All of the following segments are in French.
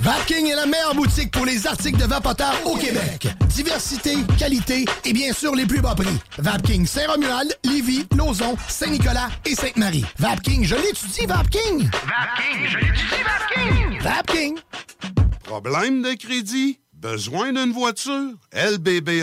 Vapking est la meilleure boutique pour les articles de vapoteurs au Québec. Diversité, qualité et bien sûr les plus bas prix. Vapking Saint-Romuald, Lévis, Lauson, Saint-Nicolas et Sainte-Marie. Vapking, je l'étudie, Vapking! Vapking, je l'étudie, Vapking! Vapking! Problème de crédit? Besoin d'une voiture? LBB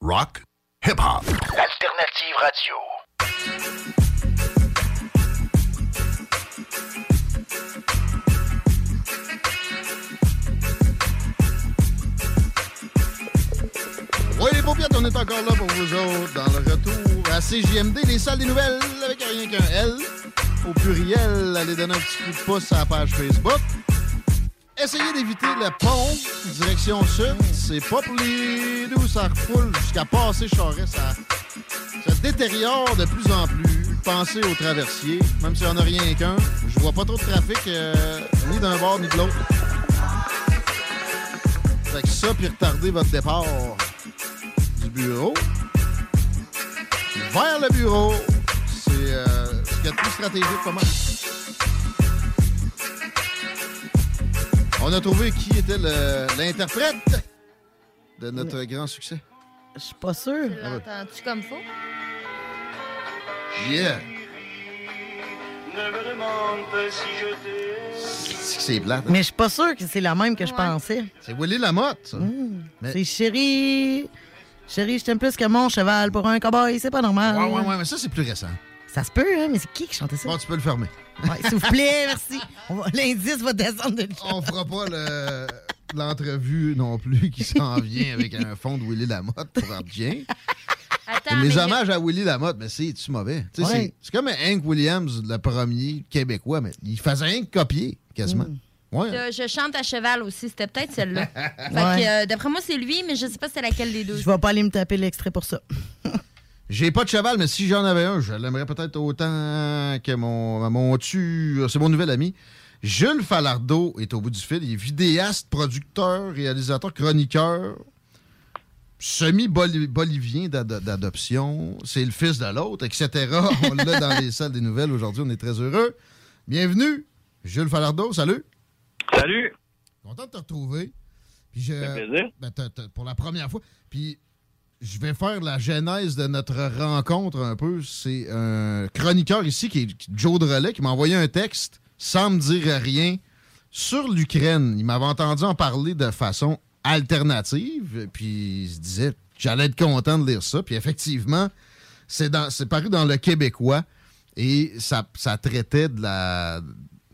Rock. Hip-hop. Alternative Radio. Oui, les paupiètes, on est encore là pour vous autres dans le retour à CJMD, les salles des nouvelles avec rien qu'un L. Au pluriel, allez donner un petit coup de pouce à la page Facebook. Essayez d'éviter le pont, direction sud. C'est pas pour les nous, ça refoule jusqu'à passer Charest. Ça, ça détériore de plus en plus. Pensez aux traversiers, même s'il n'y en a rien qu'un. Je vois pas trop de trafic, euh, ni d'un bord ni de l'autre. Fait que ça, puis retarder votre départ du bureau vers le bureau, c'est euh, ce qu'il y a de plus stratégique pas mal. On a trouvé qui était l'interprète de notre grand succès. Je suis pas sûr. L'entends-tu comme faux? Yeah! Ne me demande pas si je t'aime. C'est que c'est plate. hein? Mais je suis pas sûr que c'est la même que je pensais. C'est Willy Lamotte, ça. Mais- C'est chérie. Chérie, je t'aime plus que mon cheval pour un cowboy, c'est pas normal. Ouais, ouais, ouais, mais ça, c'est plus récent. Ça se peut, hein, mais c'est qui qui chantait ça? Bon, tu peux le fermer. Ouais, S'il vous plaît, merci. On va- L'indice va descendre de On fera pas le- l'entrevue non plus qui s'en vient avec un fond de Willy Lamotte pour être bien. Attends, les mais- hommages à Willy Lamotte, mais c'est-tu mauvais? Ouais. c'est- C'est comme Hank Williams, le premier québécois, mais il faisait rien que copier, quasiment. Mm. Ouais. Je, je chante à cheval aussi, c'était peut-être celle-là. fait Ouais. que, euh, d'après moi, c'est lui, mais je sais pas c'est laquelle des deux. Je vais pas aller me taper l'extrait pour ça. J'ai pas de cheval, mais si j'en avais un, je l'aimerais peut-être autant que mon, mon tu. C'est mon nouvel ami. Jules Falardeau est au bout du fil. Il est vidéaste, producteur, réalisateur, chroniqueur, semi-bolivien d'ado- d'adoption. C'est le fils de l'autre, etc. On l'a dans les salles des nouvelles aujourd'hui. On est très heureux. Bienvenue, Jules Falardeau. Salut. Salut. Content de te retrouver. Puis je, Ça fait plaisir. ben, pour la première fois. Puis je vais faire la genèse de notre rencontre un peu. C'est un chroniqueur ici, qui est Joe Drolet, qui m'a envoyé un texte sans me dire rien sur l'Ukraine. Il m'avait entendu en parler de façon alternative. Puis il se disait j'allais être content de lire ça. Puis effectivement, c'est paru dans le Québécois. Et ça, traitait de la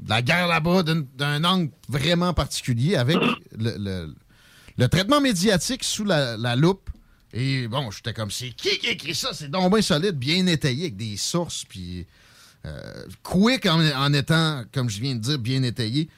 la guerre là-bas d'un- angle vraiment particulier avec le, traitement médiatique sous la, loupe. Et bon, j'étais comme, c'est qui qui écrit ça? C'est donc bien solide, bien étayé avec des sources, puis euh, quick en, étant, comme je viens de dire, bien étayé.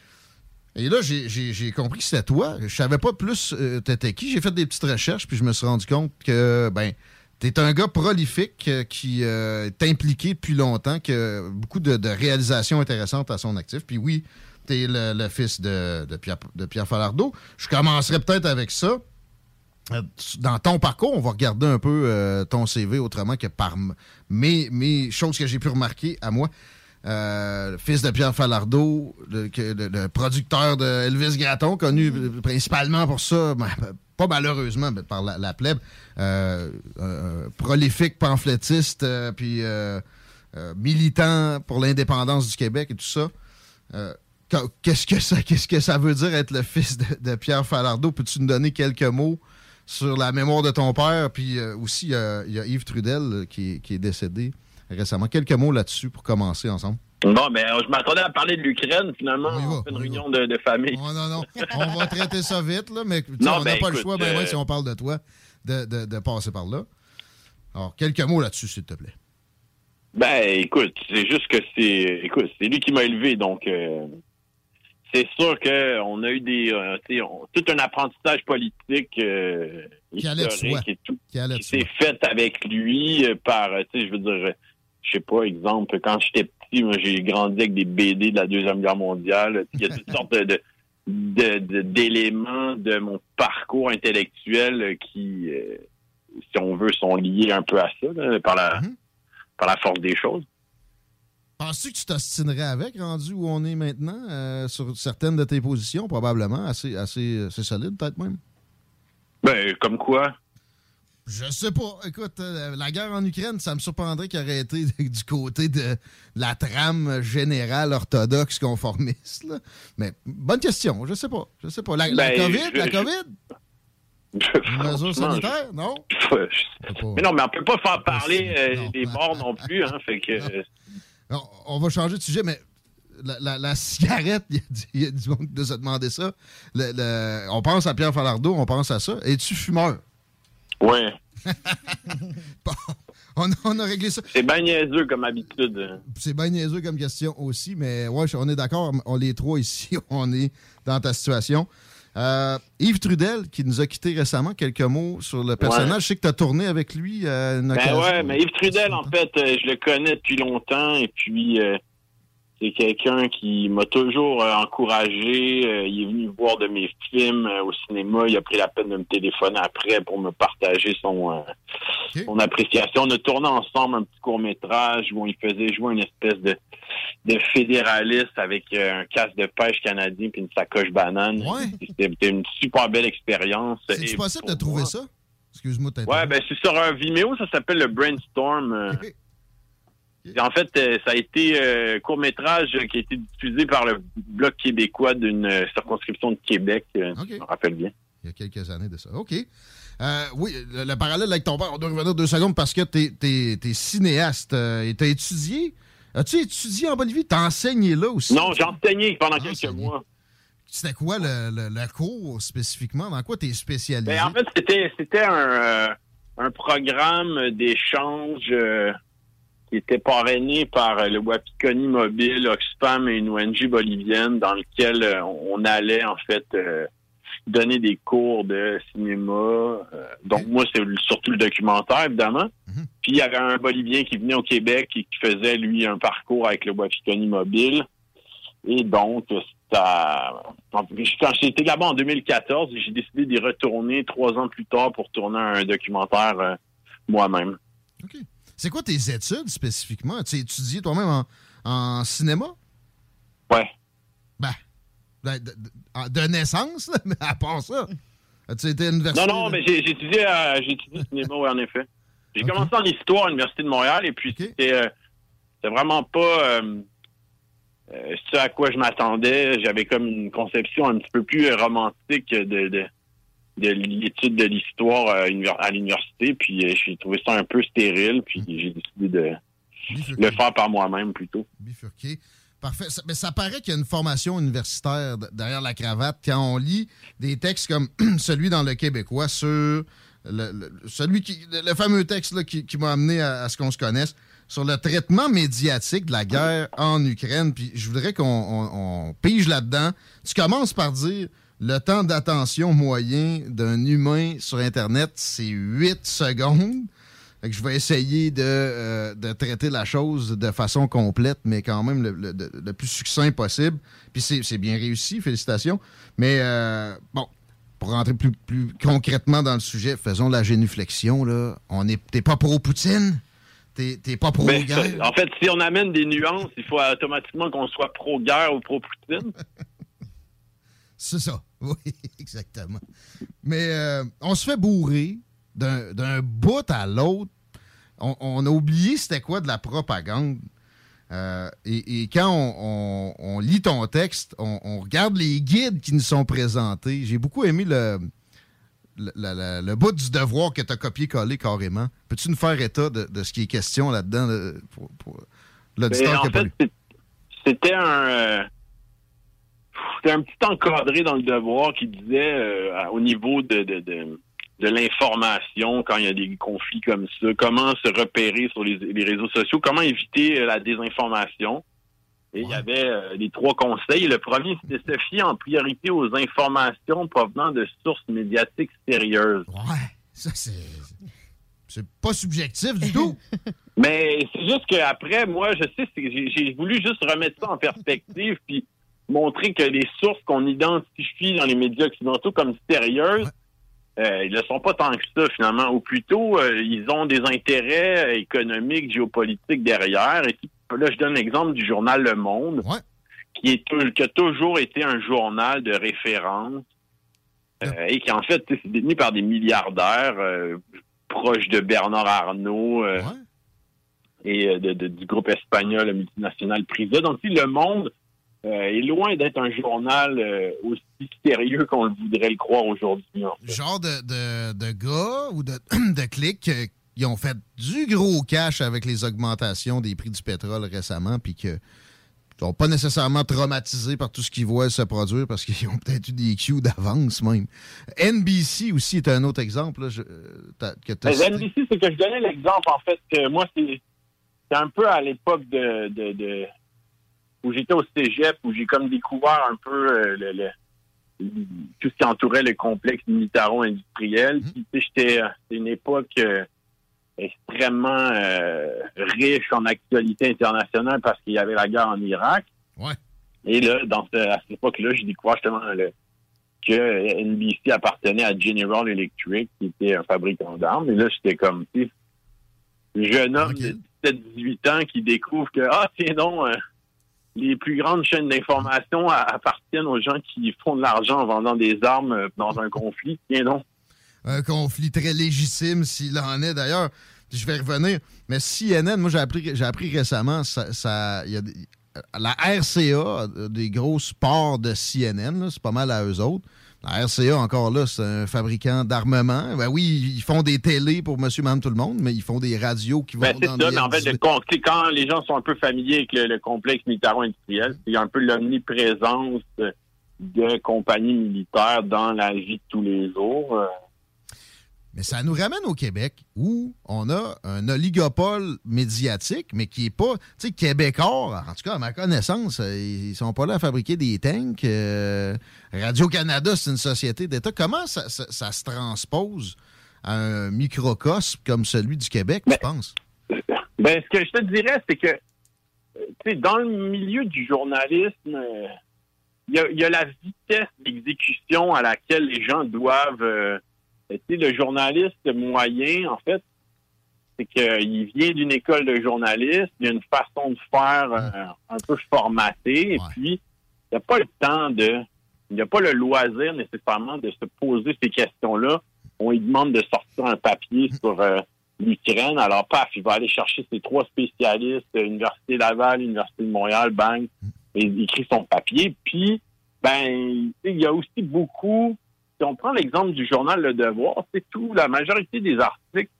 Et là, j'ai- compris que c'était toi. Je savais pas plus euh, t'étais qui. J'ai fait des petites recherches, puis je me suis rendu compte que, ben, t'es un gars prolifique euh, qui est impliqué depuis longtemps, qui a beaucoup de, réalisations intéressantes à son actif. Puis oui, t'es le, fils de, de Pierre, de Pierre Falardeau. Je commencerai peut-être avec ça. Euh, Dans ton parcours, on va regarder un peu euh, ton CV autrement que par mes, choses que j'ai pu remarquer à moi. Euh, fils de Pierre Falardeau, le, producteur de Elvis Gratton, connu euh, principalement pour ça, ben, pas malheureusement, mais par la, plèbe, prolifique pamphlétiste, puis militant pour l'indépendance du Québec et tout ça. Qu- Qu'est-ce que ça, qu'est-ce que ça veut dire être le fils de, de Pierre Falardeau? Peux-tu nous donner quelques mots sur la mémoire de ton père? Puis euh, aussi, il y a- il y, a Yves Trudel euh, qui, est- qui est décédé récemment. Quelques mots là-dessus pour commencer ensemble. Bon, ben, je m'attendais à parler de l'Ukraine, finalement. On, fait une réunion de, de famille. Oh, non, non. On va traiter ça vite, là, mais Non, on n'a ben, pas le choix, ben, euh, ouais, si on parle de toi, de, de- de passer par là. Alors, quelques mots là-dessus, s'il te plaît. Ben, écoute, c'est juste que c'est, écoute, c'est lui qui m'a élevé, donc euh, c'est sûr que on a eu des, euh, on- tout un apprentissage politique euh, Qui allait historique et tout, Qui s'est fait avec lui euh, par, je veux dire, je sais pas, exemple, quand j'étais petit, moi, j'ai grandi avec des BD de la deuxième guerre mondiale. Il y a toutes sortes de, de- de- de- d'éléments de mon parcours intellectuel qui, euh, si on veut, sont liés un peu à ça, là, par la, Mm-hmm. par la force des choses. Penses-tu que tu t'ostinerais avec, rendu où on est maintenant, euh, sur certaines de tes positions, probablement, assez, assez, assez solides, peut-être même? Ben, comme quoi? Je sais pas. Écoute, euh, la guerre en Ukraine, ça me surprendrait qu'il aurait été du côté de la trame générale orthodoxe conformiste. là. Mais bonne question. Je sais pas. Je sais pas. La, la Ben, COVID? je- la COVID? Une mesure Franchement, sanitaire? Non? Mais non, mais on peut pas faire parler euh, des morts non plus, hein, fait que... On, va changer de sujet, mais la, la- la cigarette, il y, a du- il y a du monde qui nous a demandé ça. Le- le- on pense à Pierre Falardeau, on pense à ça. Es-tu fumeur? Ouais. On, on a réglé ça. C'est bien niaiseux comme habitude. C'est bien niaiseux comme question aussi, mais ouais, on est d'accord. On les trois ici, on est dans ta situation. Euh, Yves Trudel, qui nous a quittés récemment, quelques mots sur le personnage. Ouais. Je sais que tu as tourné avec lui à une Ben occasion. ouais, mais Yves Trudel, en fait, euh, je le connais depuis longtemps et puis euh, c'est quelqu'un qui m'a toujours euh, encouragé. Euh, il est venu voir de mes films euh, au cinéma. Il a pris la peine de me téléphoner après pour me partager son, son appréciation. On a tourné ensemble un petit court-métrage où il faisait jouer une espèce de, de fédéraliste avec un casque de pêche canadien puis une sacoche banane. C'était c'était une super belle expérience. C'est possible de trouver ça? Excuse-moi. Ouais, ben c'est sur un Vimeo, ça s'appelle le Brainstorm. En fait, euh, ça a été euh, court-métrage qui a été diffusé par le Bloc québécois d'une euh, circonscription de Québec, je me rappelle bien. Il y a quelques années de ça. OK. Euh, oui, le, le parallèle avec ton père, on doit revenir deux secondes parce que t'es es, cinéaste. et t'as étudié. As-tu étudié en Bolivie? T'as enseigné là aussi? Non, j'ai enseigné pendant quelques mois. C'était quoi le, le- le cours spécifiquement? Dans quoi t'es spécialisé? Ben, en fait, c'était c'était un, euh, un programme d'échange euh, qui était parrainé par euh, le Wapikoni Mobile, Oxfam et une ONG bolivienne dans lequel euh, on allait en fait euh, donner des cours de cinéma. donc moi, c'est surtout le documentaire, évidemment. Puis il y avait un Bolivien qui venait au Québec et qui faisait, lui, un parcours avec le Wapikoni Mobile. Et donc, ça, quand j'étais là-bas en 2014, j'ai décidé d'y retourner trois ans plus tard pour tourner un documentaire euh, moi-même. C'est quoi tes études spécifiquement? Tu étudié toi-même en, en cinéma? Ouais. Ben, de, de- naissance, là, mais à part ça. As-tu été à l'université? Non, non, mais j'ai étudié, euh, étudié cinéma, oui, en effet. J'ai commencé en histoire à l'Université de Montréal et puis c'était euh, vraiment pas euh, ce à quoi je m'attendais. J'avais comme une conception un petit peu plus romantique de, de, de l'étude de l'histoire euh, à l'université. Puis euh, j'ai trouvé ça un peu stérile, puis j'ai décidé de le faire par moi-même plutôt. Bifurqué. Parfait. Mais ça paraît qu'il y a une formation universitaire derrière la cravate quand on lit des textes comme celui dans le Québécois sur le, le- celui qui, le, fameux texte là, qui, qui m'a amené à, à ce qu'on se connaisse sur le traitement médiatique de la guerre en Ukraine. Puis je voudrais qu'on on- on pige là-dedans. Tu commences par dire le temps d'attention moyen d'un humain sur Internet, c'est 8 secondes. Fait que je vais essayer de, euh, de traiter la chose de façon complète, mais quand même le, le- le- le plus succinct possible. Puis c'est bien réussi, félicitations. Mais euh, bon, pour rentrer plus, plus concrètement dans le sujet, faisons la génuflexion. Là. On est, T'es pas pro-Poutine? T'es t'es pas Ben, pro-guerre? en fait, si on amène des nuances, il faut automatiquement qu'on soit pro-guerre ou pro-Poutine. C'est ça. Oui, exactement. Mais euh, on se fait bourrer d'un bout à l'autre. On, on a oublié c'était quoi de la propagande. Euh, et, et quand on, on- on lit ton texte, on, regarde les guides qui nous sont présentés. J'ai beaucoup aimé le, le, le- le- le bout du devoir que tu as copié-collé carrément. Peux-tu nous faire état de, de ce qui est question là-dedans là, pour, pour l'auditeur Mais qui a pas lu? c'était un, euh, c'était un petit encadré dans le devoir qui disait euh, au niveau de, de, de, de l'information quand il y a des conflits comme ça, comment se repérer sur les, les réseaux sociaux, comment éviter euh, la désinformation. Et il y avait euh, les trois conseils. Le premier, c'était se fier en priorité aux informations provenant de sources médiatiques sérieuses. Ouais, ça c'est. C'est pas subjectif du tout. Mais c'est juste qu'après, moi, je sais, j'ai voulu juste remettre ça en perspective puis montrer que les sources qu'on identifie dans les médias occidentaux comme sérieuses, euh, ils ne sont pas tant que ça, finalement. Ou plutôt, euh, ils ont des intérêts euh, économiques, géopolitiques derrière. Et là, je donne l'exemple du journal Le Monde, qui, est, qui a toujours été un journal de référence euh, et qui, en fait, c'est détenu par des milliardaires euh, proches de Bernard Arnault euh, et de- de- du groupe espagnol multinational Prisa. Donc, si Le Monde euh, est loin d'être un journal euh, aussi sérieux qu'on le voudrait le croire aujourd'hui. en fait. Genre de, de, de gars ou de, de clics euh, qui ont fait du gros cash avec les augmentations des prix du pétrole récemment, puis que sont pas nécessairement traumatisés par tout ce qu'ils voient se produire parce qu'ils ont peut-être eu des cues d'avance même. NBC aussi est un autre exemple là, je- euh, que Mais. NBC, c'est que je donnais l'exemple, en fait, que moi, c'est c'est un peu à l'époque de, de, de- où j'étais au cégep, où j'ai comme découvert un peu euh, le, le- tout ce qui entourait le complexe militaro-industriel. Sais, j'étais c'est une époque euh, extrêmement euh, riche en actualité internationale parce qu'il y avait la guerre en Irak. Ouais. Et là, dans ce- à cette époque-là, j'ai découvert justement le, que NBC appartenait à General Electric, qui était un fabricant d'armes. Et là, j'étais comme, jeune homme de 17-18 ans qui découvre que, ah, tiens euh, les plus grandes chaînes d'information appartiennent aux gens qui font de l'argent en vendant des armes euh, dans un conflit. Tiens donc. un conflit très légitime s'il en est d'ailleurs. Je vais revenir. Mais CNN, moi j'ai appris, appris récemment, ça, ça- a la RCA, a des gros sports de CNN, c'est pas mal à eux autres. La RCA, encore là, c'est un fabricant d'armement. Ben oui, ils font des télés pour monsieur, madame, tout le monde, mais ils font des radios qui vont Ben, c'est dans ça, mais en fait, le L18. con- tu sais, quand les gens sont un peu familiers avec le, le complexe militaro-industriel, il y a un peu l'omniprésence euh, de compagnies militaires dans la vie de tous les jours. Mais ça nous ramène au Québec où on a un oligopole médiatique, mais qui est pas. Tu sais, Québécois, en tout cas, à ma connaissance, ils sont pas là à fabriquer des tanks. Euh, Radio-Canada, c'est une société d'État. Comment ça, ça- ça se transpose à un microcosme comme celui du Québec, tu penses? Ben, ce que je te dirais, c'est que, tu sais, dans le milieu du journalisme, euh, il y, a, il y a la vitesse d'exécution à laquelle les gens doivent. euh, le journaliste moyen, en fait, c'est qu'il vient d'une école de journalisme, il y a une façon de faire euh, un peu formatée, et puis il n'y a pas le temps de. Il n'y a pas le loisir nécessairement de se poser ces questions-là. On lui demande de sortir un papier sur euh, l'Ukraine. Alors, paf, il va aller chercher ses trois spécialistes, euh, Université Laval, Université de Montréal, bang, et il écrit son papier. Puis, ben, il y a aussi beaucoup. Si on prend l'exemple du journal Le Devoir, c'est tout. La majorité des articles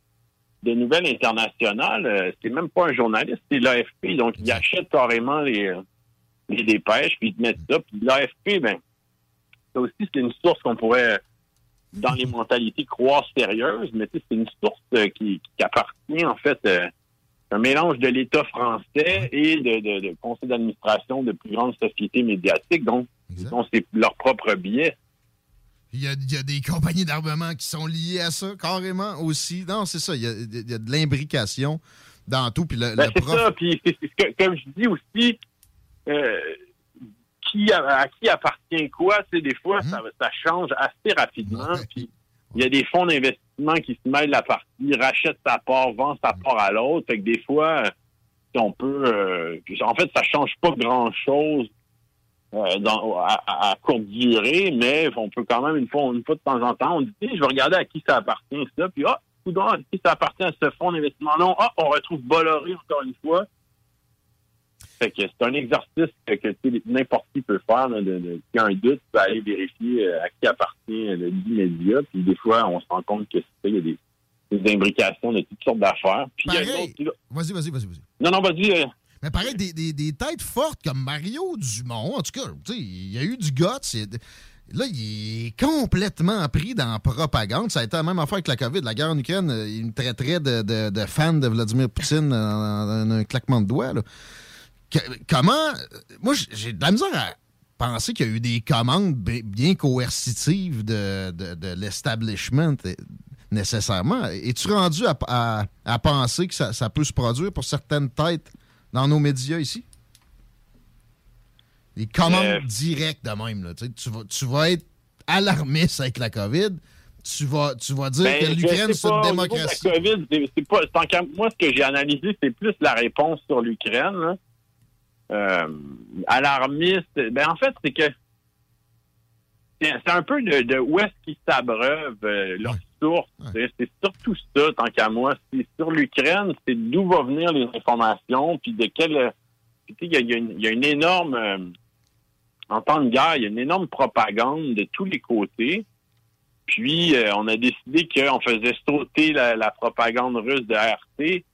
de nouvelles internationales, euh, c'est même pas un journaliste, c'est l'AFP. Donc, il achète carrément les, les dépêches, puis ils te mettent ça. Puis l'AFP, ben, ça aussi, c'est une source qu'on pourrait, dans les mentalités, croire sérieuse, mais c'est une source euh, qui, qui appartient, en fait, euh, un mélange de l'État français et de, de, de conseil d'administration de plus grandes sociétés médiatiques. Donc, ils ont c'est leur propre biais. Il y, a, il y a des compagnies d'armement qui sont liées à ça, carrément aussi. Non, c'est ça. Il y a, il y a de l'imbrication dans tout. Puis le, Ben, le c'est prof- ça. Puis, c'est- c'est comme je dis aussi, euh, qui à qui appartient quoi, sais, des fois, ça, ça change assez rapidement. Puis, il y a des fonds d'investissement qui se mêlent la partie, rachètent sa part, vendent sa part à l'autre. Fait que des fois, euh, on peut... euh, en fait, ça change pas grand-chose euh, dans- à, courte durée, mais on peut quand même, une fois, une fois de temps en temps, on dit, je vais regarder à qui ça appartient, ça. Puis, ah, coudonc, à qui ça appartient à ce fonds d'investissement. Non, ah, on retrouve Bolloré encore une fois. Fait que c'est un exercice que, n'importe qui peut faire. Là, de, un doute, tu peux aller vérifier euh, à qui appartient le dit média. Puis des fois, on se rend compte que il y a des, des imbrications de toutes sortes d'affaires. Puis il y a autre- Vas-y, vas-y, vas-y. vas-y. Non, non, vas-y. euh, Mais pareil, des, des- des têtes fortes comme Mario Dumont, en tout cas, il y a eu du guts. Là, il est complètement pris dans la propagande. Ça a été la même affaire avec la COVID. La guerre en Ukraine, euh, il me traiterait de, de- fan de Vladimir Poutine en, un claquement de doigts. là. Comment. Moi, j'ai de la misère à penser qu'il y a eu des commandes bi- bien coercitives de, de- de l'establishment euh, nécessairement. Es-tu rendu à, à- à penser que ça, ça peut se produire pour certaines têtes dans nos médias ici? Les commandes Euh. directes de même. Là. Tu, vas, tu vas être alarmiste avec la COVID. Tu vas, tu vas dire Ben, que l'Ukraine, c'est une démocratie. La COVID, moi, ce que j'ai analysé, c'est plus la réponse sur l'Ukraine. Euh, alarmiste. Ben, en fait, c'est que c'est un peu de, de où est-ce qu'ils s'abreuvent euh, C'est c'est surtout ça, tant qu'à moi. C'est sur l'Ukraine, c'est d'où vont venir les informations, puis de quelle. sais, Il y, y y a une énorme. euh, en temps de guerre, il y a une énorme propagande de tous les côtés. Puis, euh, on a décidé qu'on faisait sauter la, la propagande russe de RT.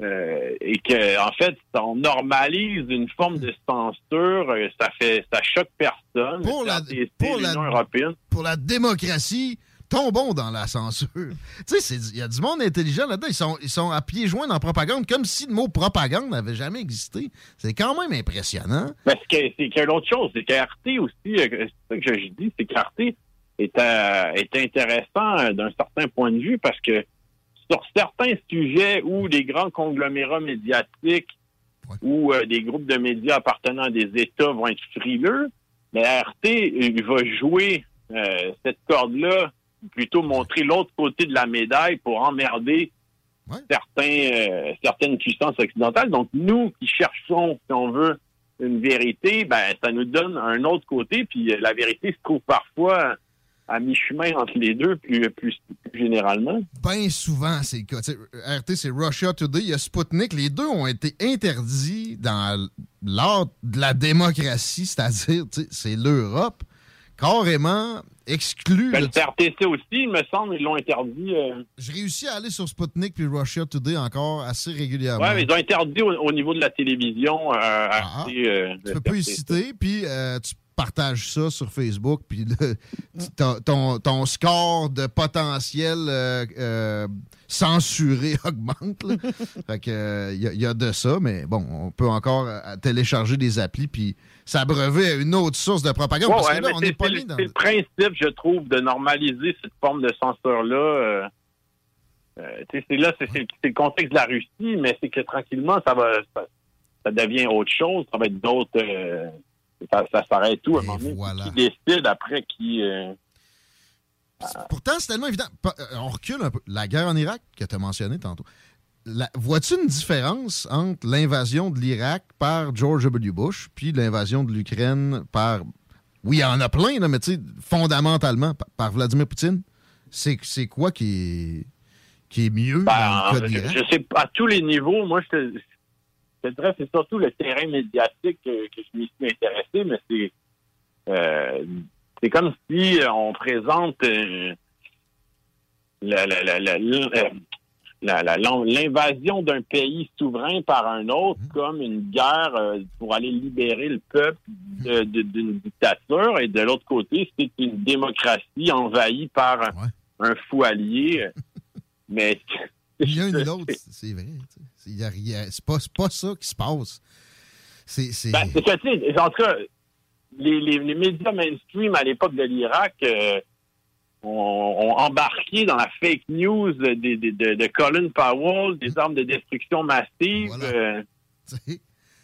Euh, et que, en fait, on normalise une forme de censure. euh, Ça fait, ça choque personne. Pour la- pour la-. Pour la démocratie, tombons dans la censure. tu sais, il y a du monde intelligent là-dedans. Ils sont, ils sont à pieds joints dans la propagande, comme si le mot propagande n'avait jamais existé. C'est quand même impressionnant. Mais ce que- c'est qu'il y a l'autre chose, c'est qu'RT aussi, euh, c'est ça que je dis, c'est qu'RT est, est intéressant euh, d'un certain point de vue parce que sur certains sujets où des grands conglomérats médiatiques ou euh, des groupes de médias appartenant à des États vont être frileux, mais RT il va jouer euh, cette corde-là, plutôt montrer l'autre côté de la médaille pour emmerder certains, euh, certaines puissances occidentales. Donc, nous qui cherchons, si on veut, une vérité, ben, ça nous donne un autre côté, puis euh, la vérité se trouve parfois à mi-chemin entre les deux, plus, plus, plus généralement. Bien souvent, c'est le cas. RT, c'est Russia Today. Il y a Sputnik. Les deux ont été interdits dans l'art de la démocratie, c'est-à-dire, c'est l'Europe, carrément exclu. Ben, le RTC aussi, il me semble, ils l'ont interdit. euh, J'ai réussi à aller sur Sputnik puis Russia Today encore assez régulièrement. ouais, mais ils ont interdit au, au niveau de la télévision. Euh, RT, euh, tu peux pas y citer, puis euh, tu partages ça sur Facebook, puis le- ton, ton- ton score de potentiel euh, euh, censuré augmente. là. fait que il y, a de ça, mais bon, on peut encore euh, télécharger des applis puis s'abreuver à une autre source de propagande. Ouais, parce ouais, que là, mais on c'est- est pas c'est né le- dans. c'est le principe, je trouve, de normaliser cette forme de censure-là. euh, euh, c'est là, c'est le contexte de la Russie, mais c'est que tranquillement, ça va, ça, ça devient autre chose. Ça va être d'autres. euh, ça, ça s'arrête tout à un moment donné. Qui décide après qui. euh, Pourtant, c'est tellement évident. Euh, On recule un peu. La guerre en Irak, que tu as mentionné tantôt. Vois-tu une différence entre l'invasion de l'Irak par George W. Bush puis l'invasion de l'Ukraine par. Oui, il y en a plein, là, mais tu sais, fondamentalement, par, par Vladimir Poutine? C'est c'est quoi qui est, qui est mieux dans le cas de je, sais pas, à tous les niveaux, moi, je te, je dirais, c'est surtout le terrain médiatique que, que je m'y suis intéressé, mais c'est euh, c'est comme si euh, on présente euh, euh, l'invasion d'un pays souverain par un autre Mmh. comme une guerre euh, pour aller libérer le peuple de- d'une dictature et de l'autre côté, c'est une démocratie envahie par un, un fou allié. Mais l'un ni l'autre, c'est- vrai. C'est y a rien- c'est pas, c'est pas ça qui se passe. C'est. c'est- Ben, tu sais, en tout cas, les, les- les médias mainstream à l'époque de l'Irak euh, ont, ont embarqué dans la fake news de, de- de- de Colin Powell, des armes de destruction massive. euh,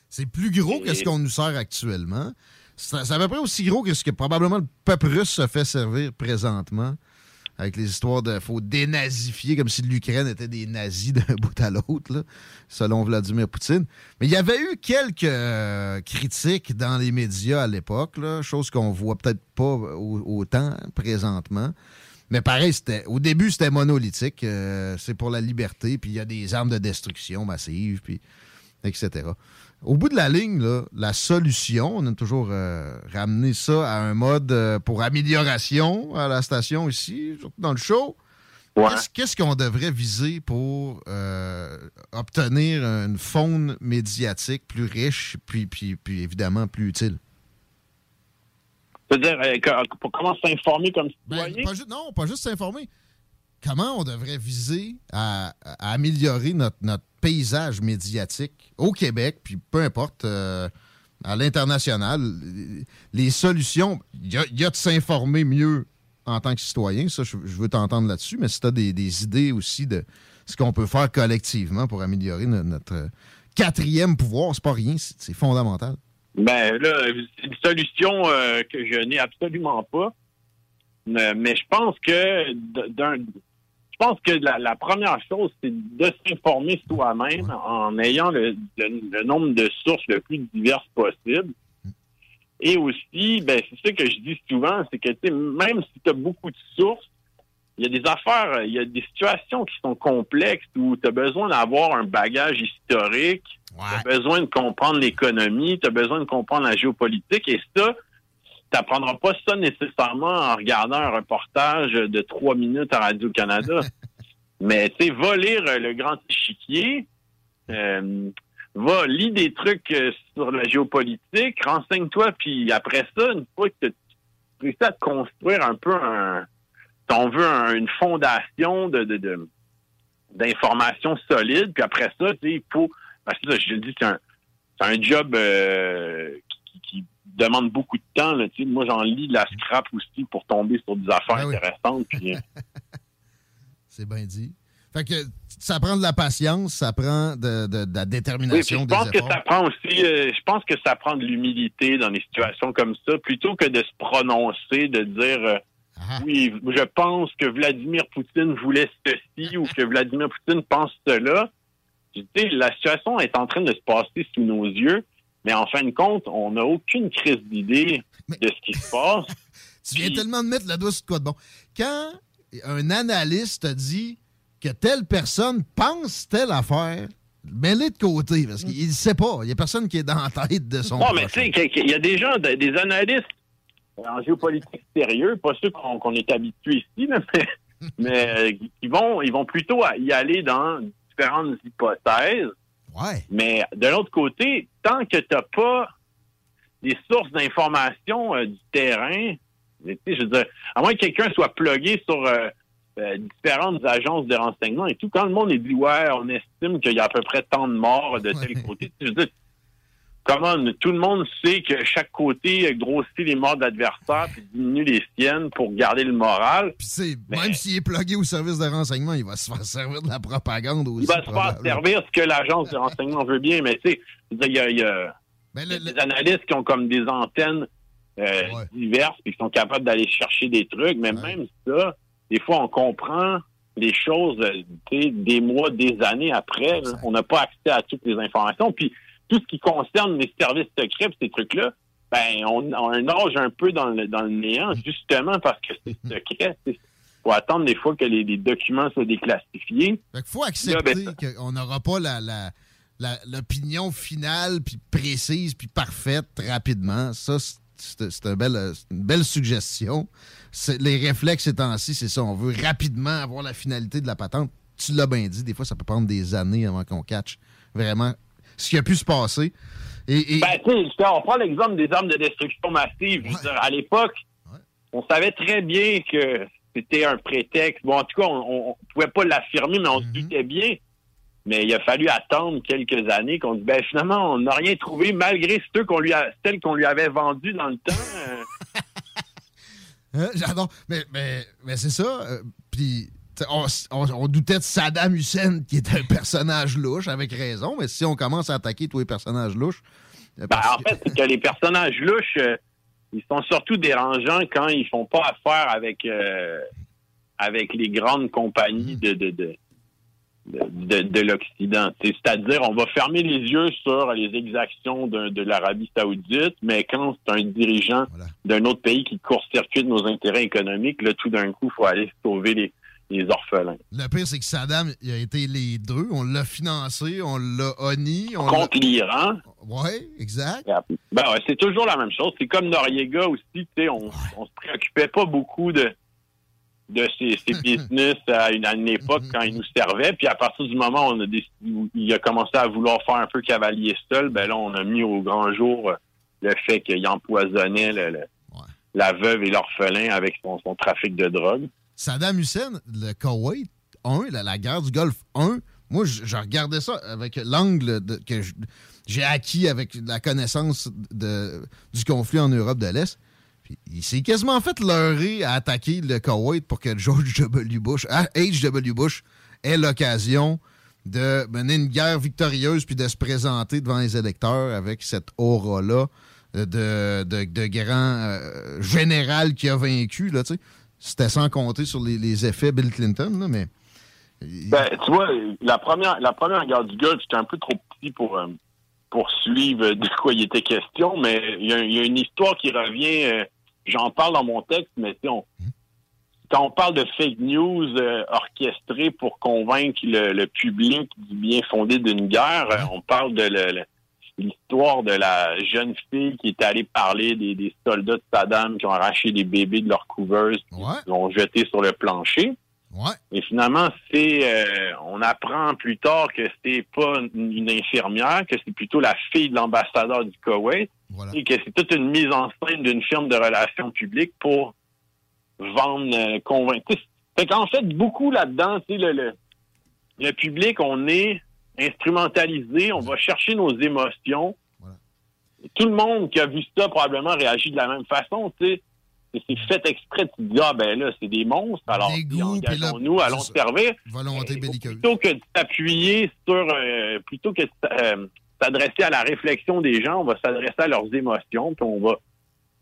C'est- plus gros que ce qu'on nous sert actuellement. C'est à peu près aussi gros que ce que probablement le peuple russe se fait servir présentement. Avec les histoires de faut dénazifier comme si l'Ukraine était des nazis d'un bout à l'autre, selon Vladimir Poutine. Mais il y avait eu quelques euh, critiques dans les médias à l'époque, chose qu'on voit peut-être pas au- autant présentement. Mais pareil, c'était au début, c'était monolithique. euh, c'est pour la liberté, puis il y a des armes de destruction massive, puis etc. Au bout de la ligne, là, la solution, on a toujours euh, ramené ça à un mode euh, pour amélioration à la station ici, surtout dans le show. Qu'est-ce- Qu'est-ce qu'on devrait viser pour euh, obtenir une faune médiatique plus riche, puis, puis, puis évidemment plus utile? C'est-à-dire, comment s'informer comme Ben, citoyen? non, pas juste s'informer. Comment on devrait viser à, améliorer notre, notre paysage médiatique au Québec, puis peu importe, euh, à l'international? Les solutions, il y a, de s'informer mieux en tant que citoyen, ça, je, veux t'entendre là-dessus, mais si tu as des, idées aussi de ce qu'on peut faire collectivement pour améliorer no- notre, quatrième pouvoir, c'est pas rien, c'est fondamental. Ben là, une solution euh, que je n'ai absolument pas. Mais, mais je pense que d'un je pense que la, la première chose, c'est de s'informer soi-même en ayant le, le- le nombre de sources le plus diverses possible. Et aussi, ben, c'est ça que je dis souvent, c'est que même si tu as beaucoup de sources, il y a des affaires, il y a des situations qui sont complexes où tu as besoin d'avoir un bagage historique, tu as besoin de comprendre l'économie, tu as besoin de comprendre la géopolitique, et ça, tu n'apprendras pas ça nécessairement en regardant un reportage de trois minutes à Radio-Canada. Mais tu sais, va lire euh, le grand échiquier, euh, va lire des trucs euh, sur la géopolitique, renseigne-toi, puis après ça, une fois que tu réussis à te construire un peu un, on veut, un- une fondation de, de, de- d'informations solides, puis après ça, tu sais, il faut, parce que ça, je le dis, c'est un, c'est un job euh, qui, beaucoup de temps. Là, moi, j'en lis de la scrap aussi pour tomber sur des affaires intéressantes. Puis, euh, C'est bien dit. Fait que ça prend de la patience, ça prend de, de- de la Oui, détermination, je des pense que ça prend aussi, euh, je pense que ça prend de l'humilité dans des situations comme ça, plutôt que de se prononcer, de dire euh, Ah. oui, je pense que Vladimir Poutine voulait ceci ou que Vladimir Poutine pense cela. Je dis, la situation est en train de se passer sous nos yeux, mais en fin de compte, on n'a aucune crise d'idée de ce qui se passe. Tu viens tellement de mettre le doigt sur quoi de bon. Quand un analyste te dit que telle personne pense telle affaire, mets-les de côté, parce qu'il ne sait pas. Il n'y a personne qui est dans la tête de son Non, mais tu sais, qu'il y a des gens, des analystes en géopolitique sérieux, pas ceux qu'on est habitués ici, là, mais, mais euh, qui vont, ils vont plutôt y aller dans différentes hypothèses. Mais de l'autre côté, tant que tu n'as pas des sources d'information euh, du terrain, je veux dire, à moins que quelqu'un soit plugué sur euh, euh, différentes agences de renseignement et tout, quand le monde est dit ouais, on estime qu'il y a à peu près tant de morts de tel côté, je veux dire, comment tout le monde sait que chaque côté grossit les morts d'adversaires puis diminue les siennes pour garder le moral. Même s'il est plugué au service de renseignement, il va se faire servir de la propagande aussi. Il va se faire servir ce que l'agence de renseignement veut bien, mais tu sais, il y a, y a- y a des analystes qui ont comme des antennes euh, diverses et qui sont capables d'aller chercher des trucs, mais même ça, des fois, on comprend les choses des mois, des années après. On n'a pas accès à toutes les informations. Puis tout ce qui concerne les services secrets, ces trucs-là, ben, on, on nage un peu dans le, dans le néant, justement parce que c'est secret. Il faut attendre des fois que les, les documents soient déclassifiés. Il faut accepter qu'on n'aura pas la, la- l'opinion finale, puis précise, puis parfaite rapidement. Ça, c'est- un bel, une belle suggestion. Les réflexes temps-ci, c'est ça. On veut rapidement avoir la finalité de la patente. tu l'as bien dit, des fois, ça peut prendre des années avant qu'on catch vraiment ce qui a pu se passer. Et, et- Ben, tu sais, on prend l'exemple des armes de destruction massive. Dire, à l'époque, on savait très bien que c'était un prétexte. Bon, en tout cas, on, on pouvait pas l'affirmer, mais on se doutait bien. Mais il a fallu attendre quelques années qu'on dit, ben finalement, on n'a rien trouvé malgré ceux qu'on lui a, celles qu'on lui avait vendues dans le temps. euh, J'adore. Mais, mais, mais c'est ça. euh, Puis, on, on- on doutait de Saddam Hussein, qui est un personnage louche, avec raison. Mais si on commence à attaquer tous les personnages louches. euh, Ben, en fait, c'est que les personnages louches, euh, ils sont surtout dérangeants quand ils font pas affaire avec euh, avec les grandes compagnies de de, de, de, de- de l'Occident. C'est- C'est-à-dire, on va fermer les yeux sur les exactions de, de l'Arabie saoudite, mais quand c'est un dirigeant d'un autre pays qui court-circuite nos intérêts économiques, là, tout d'un coup, il faut aller sauver les, les orphelins. Le pire, c'est que Saddam, il a été les deux. On l'a financé, on l'a honni. On Contre l'Iran. Oui, exact. Ben ouais, c'est toujours la même chose. C'est comme Noriega aussi, tu sais, on, on se préoccupait pas beaucoup de de ces business à une, à une époque quand ils nous servaient. Puis à partir du moment où on a décidé, où il a commencé à vouloir faire un peu cavalier seul, ben là, on a mis au grand jour euh, le fait qu'il empoisonnait le- le- la veuve et l'orphelin avec son, son trafic de drogue. Saddam Hussein, le Koweït 1, la, guerre du Golfe 1, moi, je, je regardais ça avec l'angle que j'ai acquis avec la connaissance du conflit en Europe de l'Est. Il s'est quasiment fait leurrer à attaquer le Koweït pour que George W. Bush, ah, H.W. Bush, ait l'occasion de mener une guerre victorieuse puis de se présenter devant les électeurs avec cette aura-là de, de, grand euh, général qui a vaincu. Là, tu sais. C'était sans compter sur les, les effets Bill Clinton, là, mais Ben, tu vois, la première, la première guerre du Golfe, j'étais un peu trop petit pour, euh, pour suivre de quoi il était question, mais il y, a- il y a une histoire qui revient, euh, j'en parle dans mon texte, mais on- quand on parle de fake news euh, orchestrées pour convaincre le, le public du bien fondé d'une guerre, on parle de le- le- l'histoire de la jeune fille qui est allée parler des, des soldats de Saddam qui ont arraché des bébés de leur couveuse, qui l'ont jeté sur le plancher. Et finalement, c'est euh, on apprend plus tard que c'est pas une une infirmière, que c'est plutôt la fille de l'ambassadeur du Koweït, et que c'est toute une mise en scène d'une firme de relations publiques pour vendre, euh, convaincre. Fait qu'en fait, beaucoup là-dedans, le, le, le public, on est instrumentalisé, on va chercher nos émotions. Tout le monde qui a vu ça probablement réagit de la même façon, tu sais. C'est fait exprès, tu te dis, ah ben là, c'est des monstres, alors engageons-nous, allons servir volonté plutôt que de s'appuyer sur, euh, plutôt que de euh, s'adresser à la réflexion des gens, on va s'adresser à leurs émotions, puis on va,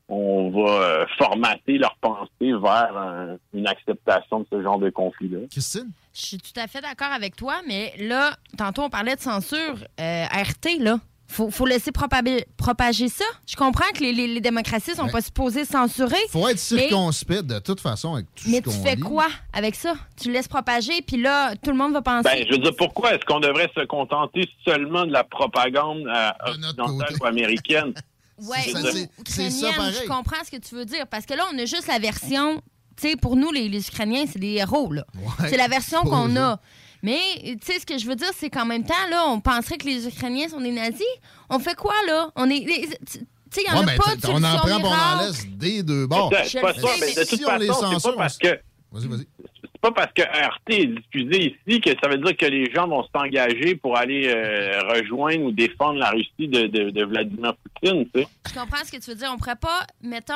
on va euh, formater leur pensée vers un- une acceptation de ce genre de conflit-là. Christine? Je suis tout à fait d'accord avec toi, mais là, tantôt, on parlait de censure. Euh, RT, là, faut, faut laisser propager, ça. Je comprends que les, les- les démocraties sont Ouais. pas supposées censurer. faut être mais- circonspect de toute façon avec tout Mais, ce tu qu'on fais lit. quoi avec ça? Tu laisses propager, puis là, tout le monde va penser. Ben, je veux dire, pourquoi est-ce qu'on devrait se contenter seulement de la propagande euh, occidentale ou américaine? Ouais, Je veux ou dire, ukrainienne, je comprends ce que tu veux dire. Parce que là, on a juste la version. Tu sais, pour nous, les, les Ukrainiens, c'est des héros, là. c'est la version qu'on a. Mais, tu sais, ce que je veux dire, c'est qu'en même temps, là, on penserait que les Ukrainiens sont des nazis. On fait quoi, là? On est. les- Tu sais, il n'y en Ouais, a ben, pas de on en solution prend, on en laisse des deux bords. C'est pas ça, mais de toute si on les façon, c'est censure, pas parce que Vas-y, vas-y. c'est pas parce que RT est diffusé ici que ça veut dire que les gens vont s'engager pour aller euh, rejoindre ou défendre la Russie de, de, de Vladimir Poutine, tu sais. Je comprends ce que tu veux dire. On pourrait pas, mettons,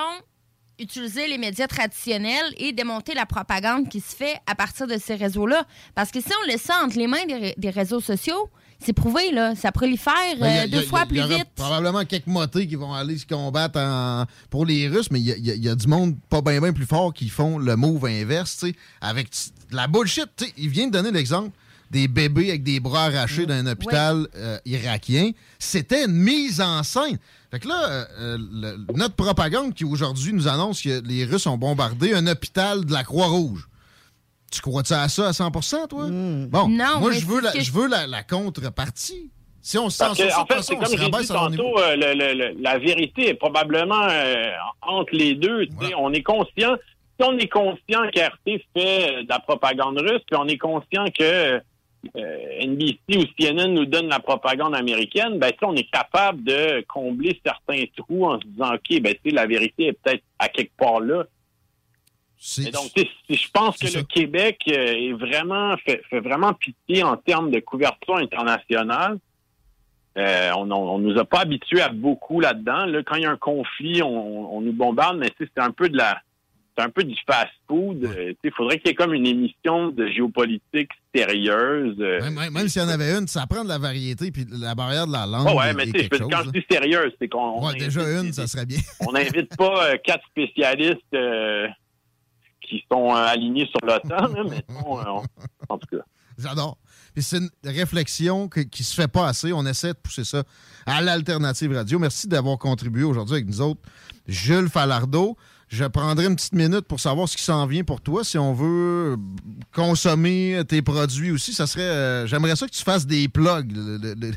utiliser les médias traditionnels et démonter la propagande qui se fait à partir de ces réseaux-là. Parce que si on laisse ça entre les mains des, des réseaux sociaux, c'est prouvé, là. Ça prolifère Ben, y a- euh, y deux a- fois y a- plus y aura vite. probablement quelques motés qui vont aller se combattre en- pour les Russes, mais il y a, y y du monde pas bien bien plus fort qui font le move inverse, tu sais, avec de la bullshit. tu sais. Il vient de donner l'exemple des bébés avec des bras arrachés dans un hôpital euh, irakien. C'était une mise en scène. Fait que là, euh, le- notre propagande qui aujourd'hui nous annonce que les Russes ont bombardé un hôpital de la Croix-Rouge. Tu crois-tu à ça à 100% toi? Bon, Non, moi, je veux, la, que je veux la, la contrepartie. Si on se censure que, en fait, c'est on comme j'ai dit tantôt, euh, le- le- le- la vérité est probablement euh, entre les deux. On est conscient on est conscient qu'RT fait euh, de la propagande russe, puis on est conscient que euh, NBC ou CNN nous donne la propagande américaine, ben ça, on est capable de combler certains trous en se disant, OK, ben tu sais, la vérité est peut-être à quelque part là. Et donc, je pense que le Québec euh, est vraiment fait, fait vraiment pitié en termes de couverture internationale. Euh, on, on, nous a pas habitués à beaucoup là-dedans. Là, quand il y a un conflit, on, on nous bombarde, mais c'est un peu de la c'est un peu du fast-food. Euh, Il faudrait qu'il y ait comme une émission de géopolitique sérieuse. euh, Même, même s'il y en avait une, ça prend de la variété puis la barrière de la langue. Ouais, est- mais tu sais, quand je dis sérieuse, c'est qu'on Ouais, déjà invite- une, ça serait bien. on n'invite pas euh, quatre spécialistes euh, qui sont euh, alignés sur l'OTAN, mais bon, euh, on- en tout cas. J'adore. Puis c'est une réflexion que- qui se fait pas assez. On essaie de pousser ça à l'Alternative Radio. Merci d'avoir contribué aujourd'hui avec nous autres. Jules Falardeau, je prendrai une petite minute pour savoir ce qui s'en vient pour toi. Si on veut consommer tes produits aussi, ça serait. euh, J'aimerais ça que tu fasses des plugs.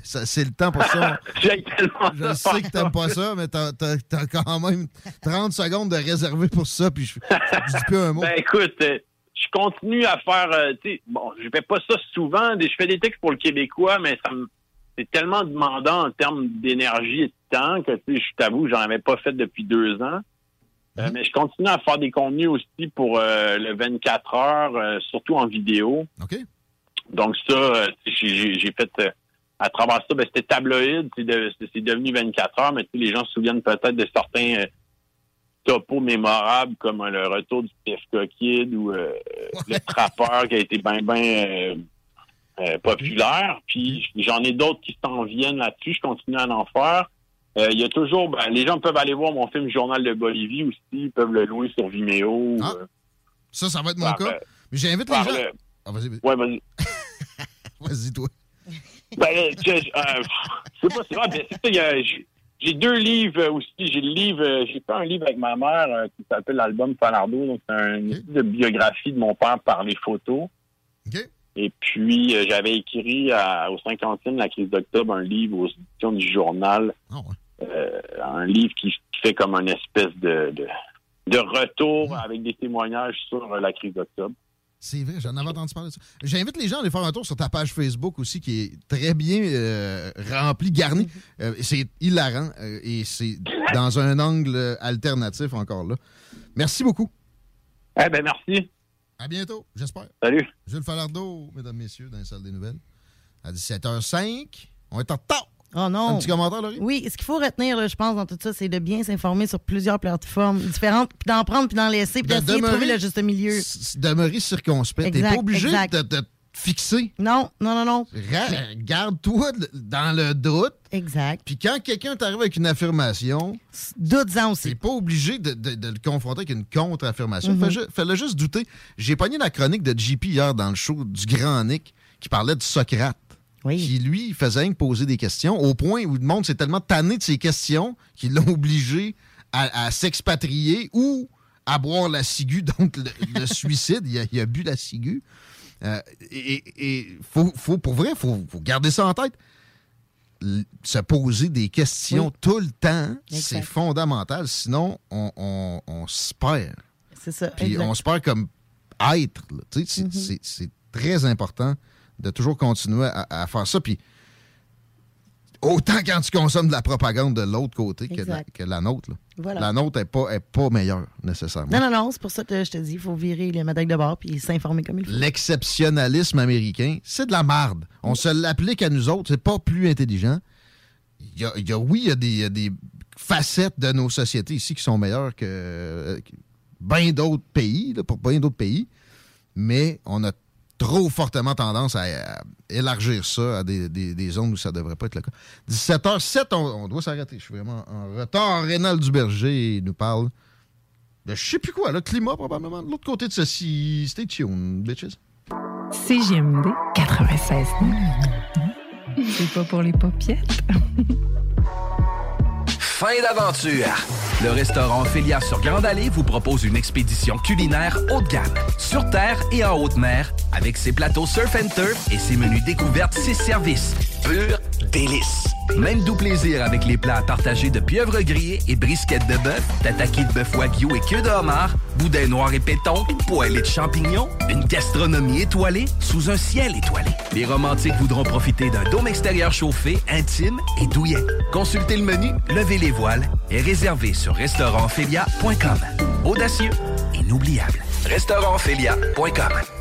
C'est le temps pour ça. Je sais que t'aimes pas ça, mais t'as as, quand même 30 secondes de réserver pour ça, puis je, je dis plus un mot. Ben écoute, euh, je continue à faire, euh, bon, je fais pas ça souvent. Je fais des textes pour le Québécois, mais ça me, c'est tellement demandant en termes d'énergie et de temps que, tu sais, je t'avoue, j'en avais pas fait depuis deux ans. Euh, Mhm. mais je continue à faire des contenus aussi pour euh, le 24 heures, euh, surtout en vidéo. OK. Donc ça, j'ai fait à travers ça, ben, c'était tabloïd, c'est de- c'est- c'est devenu 24 heures, mais les gens se souviennent peut-être de certains topos mémorables comme le retour du PFK Kid ou le trappeur qui a été bien, bien populaire. Puis j'en ai d'autres qui s'en viennent là-dessus. Je continue à en faire. Euh, Il y a toujours, ben, les gens peuvent aller voir mon film Journal de Bolivie aussi, ils peuvent le louer sur Vimeo. Ah. euh, Ça, ça va être mon par, cas. euh, Mais j'invite les gens. le- Ah, vas-y, vas-y. Ouais, vas-y. Vas-y, toi. Ben, je, euh, sais pas, c'est vrai, c'est ça, j'ai- deux livres aussi. J'ai le livre, j'ai fait un livre avec ma mère euh, qui s'appelle l'album Falardeau. Donc, c'est un- une de biographie de mon père par les photos. Et puis, euh, j'avais écrit à- au 50e de la crise d'octobre un livre aux éditions du journal. Euh, un livre qui, fait comme une espèce de, de, de retour avec des témoignages sur euh, la crise d'octobre. C'est vrai, j'en avais entendu parler de ça. J'invite les gens à aller faire un tour sur ta page Facebook aussi, qui est très bien euh, remplie, garnie. Euh, c'est hilarant euh, et c'est dans un angle alternatif encore là. Merci beaucoup. Eh ben merci. À bientôt, j'espère. Salut. Jules Falardeau, mesdames, messieurs, dans les salles des nouvelles. À 17h05. On est en retard. Oh non. Un petit commentaire, Laurie? Oui, ce qu'il faut retenir, là, je pense, dans tout ça, c'est de bien s'informer sur plusieurs plateformes différentes, puis d'en prendre, puis d'en laisser, puis De d'essayer de demeurer- trouver le juste milieu. Demeurer circonspect. T'es pas obligé exact. de te fixer. Non, non, non, non. Garde-toi de- dans le doute. Exact. Puis quand quelqu'un t'arrive avec une affirmation, doute-en aussi. T'es pas obligé de, de- de le confronter avec une contre-affirmation. Fais-le juste douter. J'ai pogné la chronique de JP hier dans le show du Grand Nick qui parlait de Socrate. Qui, lui, faisait rien que poser des questions au point où le monde s'est tellement tanné de ses questions qu'il l'a obligé à, à s'expatrier ou à boire la ciguë, donc le, le suicide. Il a, il a bu la ciguë. Euh, et et faut, faut, pour vrai, il faut, faut garder ça en tête. L- se poser des questions Oui. tout le temps, c'est fondamental. Sinon, on, on- on se perd. C'est ça. Puis exact. on se perd comme être. c'est- C'est très important de toujours continuer à, à faire ça. Puis autant quand tu consommes de la propagande de l'autre côté que la, que la nôtre. là. Voilà. La nôtre n'est pas, est pas meilleure, nécessairement. Non, non, non, c'est pour ça que je te dis, il faut virer les médailles de bord puis s'informer comme il faut. L'exceptionnalisme américain, c'est de la marde. On se l'applique à nous autres, c'est pas plus intelligent. Il y a, il y a- oui, il y a, des, il y a des facettes de nos sociétés ici qui sont meilleures que, que bien d'autres pays, là, pour bien d'autres pays, mais on a trop fortement tendance à, à élargir ça à des, des- des zones où ça devrait pas être le cas. 17h07, on, on doit s'arrêter. Je suis vraiment en retard. Rénal Duberger nous parle de je sais plus quoi, le climat probablement. De l'autre côté de ceci, stay tuned, bitches. CGMD 96. C'est pas pour les popiettes. Fin d'aventure! Le restaurant Félia sur Grande Allée vous propose une expédition culinaire haut de gamme, sur terre et en haute mer, avec ses plateaux surf and turf et ses menus découvertes, ses services. Délice! Même doux plaisir avec les plats partagés de pieuvres grillées et brisquettes de bœuf, tataki de bœuf wagyu et queue de homard, boudin noir et péton, poêlée de champignons, une gastronomie étoilée sous un ciel étoilé. Les romantiques voudront profiter d'un dôme extérieur chauffé, intime et douillet. Consultez le menu, levez les voiles et réservez sur restaurantphilia.com. Audacieux, inoubliable. Restaurantphilia.com.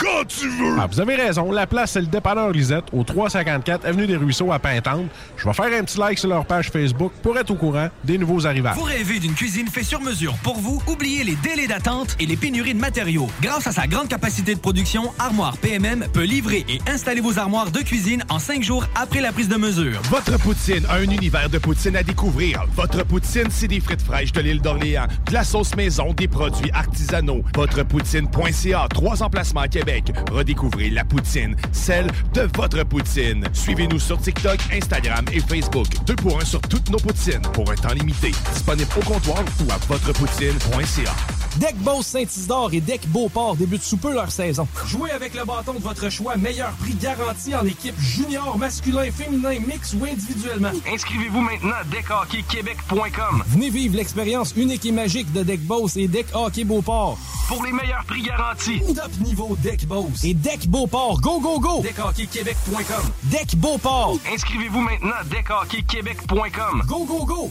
quand tu veux! Ah, vous avez raison. La place, c'est le dépanneur Lisette, au 354 Avenue des Ruisseaux à Pintante. Je vais faire un petit like sur leur page Facebook pour être au courant des nouveaux arrivages. Vous rêvez d'une cuisine faite sur mesure pour vous? Oubliez les délais d'attente et les pénuries de matériaux. Grâce à sa grande capacité de production, Armoire PMM peut livrer et installer vos armoires de cuisine en cinq jours après la prise de mesure. Votre poutine, un univers de poutine à découvrir. Votre poutine, c'est des frites fraîches de l'île d'Orléans, de la sauce maison, des produits artisanaux. Votrepoutine.ca, trois emplacements à Québec. Redécouvrez la poutine, celle de votre poutine. Suivez-nous sur TikTok, Instagram et Facebook. Deux pour un sur toutes nos poutines, pour un temps limité. Disponible au comptoir ou à votrepoutine.ca. Deck Boss Saint-Isidore et Deck Beauport débutent sous peu leur saison. Jouez avec le bâton de votre choix, meilleur prix garanti en équipe junior, masculin, féminin, mix ou individuellement. Inscrivez-vous maintenant à deckhockeyquebec.com. Venez vivre l'expérience unique et magique de Deck Boss et Deck Hockey Beauport. Pour les meilleurs prix garantis. Top niveau Deck Et Deck Beauport. Go, go, go! Deckhockeyquebec.com. Deck Beauport. Inscrivez-vous maintenant à deckhockeyquebec.com. Go, go, go!